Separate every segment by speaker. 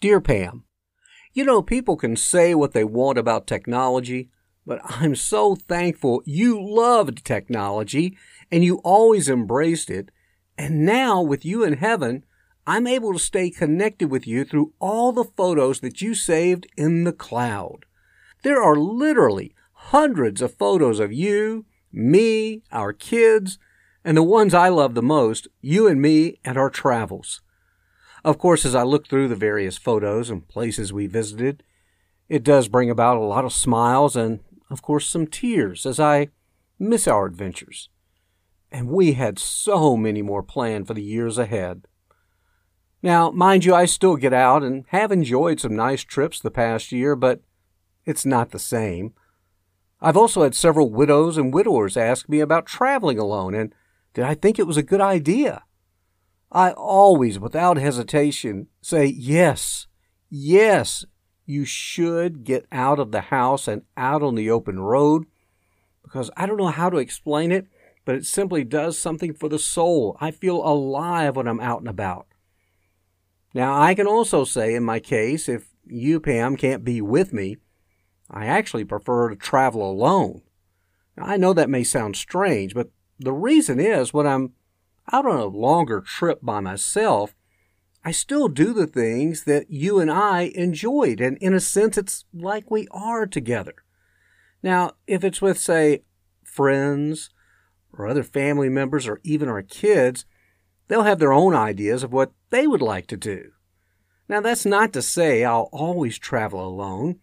Speaker 1: Dear Pam, you know, people can say what they want about technology, but I'm so thankful you loved technology and you always embraced it. And now, with you in heaven, I'm able to stay connected with you through all the photos that you saved in the cloud. There are literally hundreds of photos of you, me, our kids, and the ones I love the most, you and me and our travels. Of course, as I look through the various photos and places we visited, it does bring about a lot of smiles and, of course, some tears as I miss our adventures. And we had so many more planned for the years ahead. Now, mind you, I still get out and have enjoyed some nice trips the past year, but it's not the same. I've also had several widows and widowers ask me about traveling alone and did I think it was a good idea. I always, without hesitation, say, yes, yes, you should get out of the house and out on the open road because I don't know how to explain it, but it simply does something for the soul. I feel alive when I'm out and about. Now, I can also say, in my case, if you, Pam, can't be with me, I actually prefer to travel alone. Now, I know that may sound strange, but the reason is when I'm out on a longer trip by myself, I still do the things that you and I enjoyed. And in a sense, it's like we are together. Now, if it's with, say, friends or other family members or even our kids, they'll have their own ideas of what they would like to do. Now, that's not to say I'll always travel alone,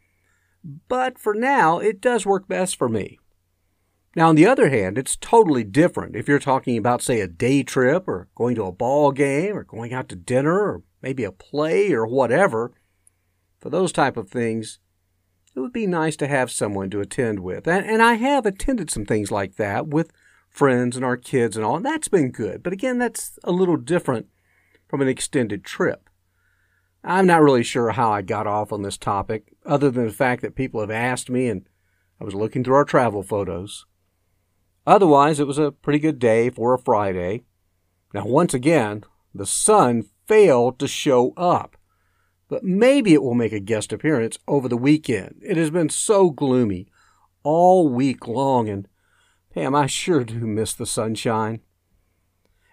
Speaker 1: but for now, it does work best for me. Now, on the other hand, it's totally different if you're talking about, say, a day trip or going to a ball game or going out to dinner or maybe a play or whatever. For those type of things, it would be nice to have someone to attend with. And, and I have attended some things like that with friends and our kids and all, and that's been good. But again, that's a little different from an extended trip. I'm not really sure how I got off on this topic, other than the fact that people have asked me and I was looking through our travel photos. Otherwise, it was a pretty good day for a Friday. Now, once again, the sun failed to show up. But maybe it will make a guest appearance over the weekend. It has been so gloomy all week long, and Pam, I sure do miss the sunshine.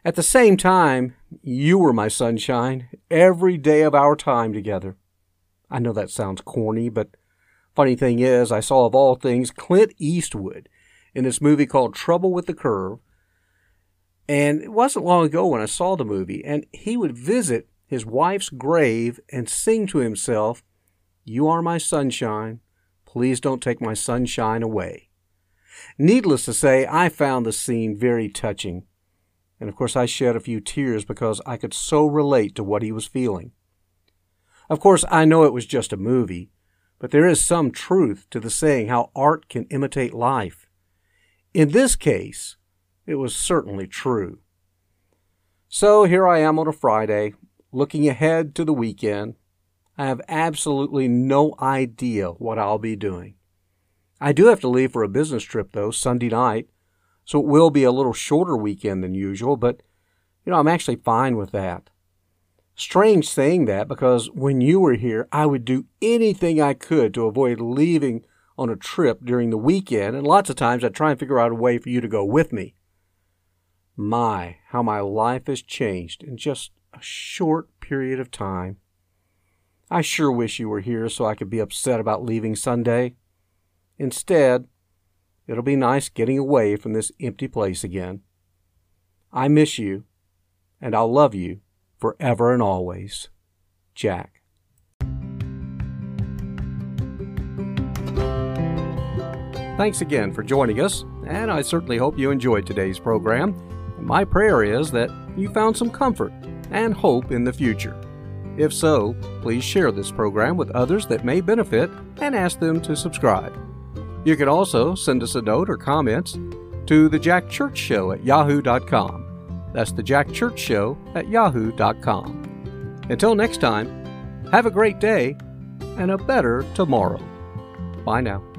Speaker 1: At the same time, you were my sunshine every day of our time together. I know that sounds corny, but funny thing is, I saw of all things Clint Eastwood in this movie called Trouble with the Curve. And it wasn't long ago when I saw the movie, and he would visit his wife's grave and sing to himself, You are my sunshine. Please don't take my sunshine away. Needless to say, I found the scene very touching. And of course, I shed a few tears because I could so relate to what he was feeling. Of course, I know it was just a movie, but there is some truth to the saying how art can imitate life. In this case, it was certainly true. So here I am on a Friday, looking ahead to the weekend. I have absolutely no idea what I'll be doing. I do have to leave for a business trip, though, Sunday night, so it will be a little shorter weekend than usual, but, you know, I'm actually fine with that. Strange saying that because when you were here, I would do anything I could to avoid leaving on a trip during the weekend, and lots of times I try and figure out a way for you to go with me. My, how my life has changed in just a short period of time. I sure wish you were here so I could be upset about leaving Sunday. Instead, it'll be nice getting away from this empty place again. I miss you, and I'll love you forever and always. Jack. Thanks again for joining us, and I certainly hope you enjoyed today's program. my prayer is that you found some comfort and hope in the future. If so, please share this program with others that may benefit and ask them to subscribe. You can also send us a note or comments to the Jack Church Show at yahoo.com. That's the Jack Church Show at yahoo.com. Until next time, have a great day and a better tomorrow. Bye now.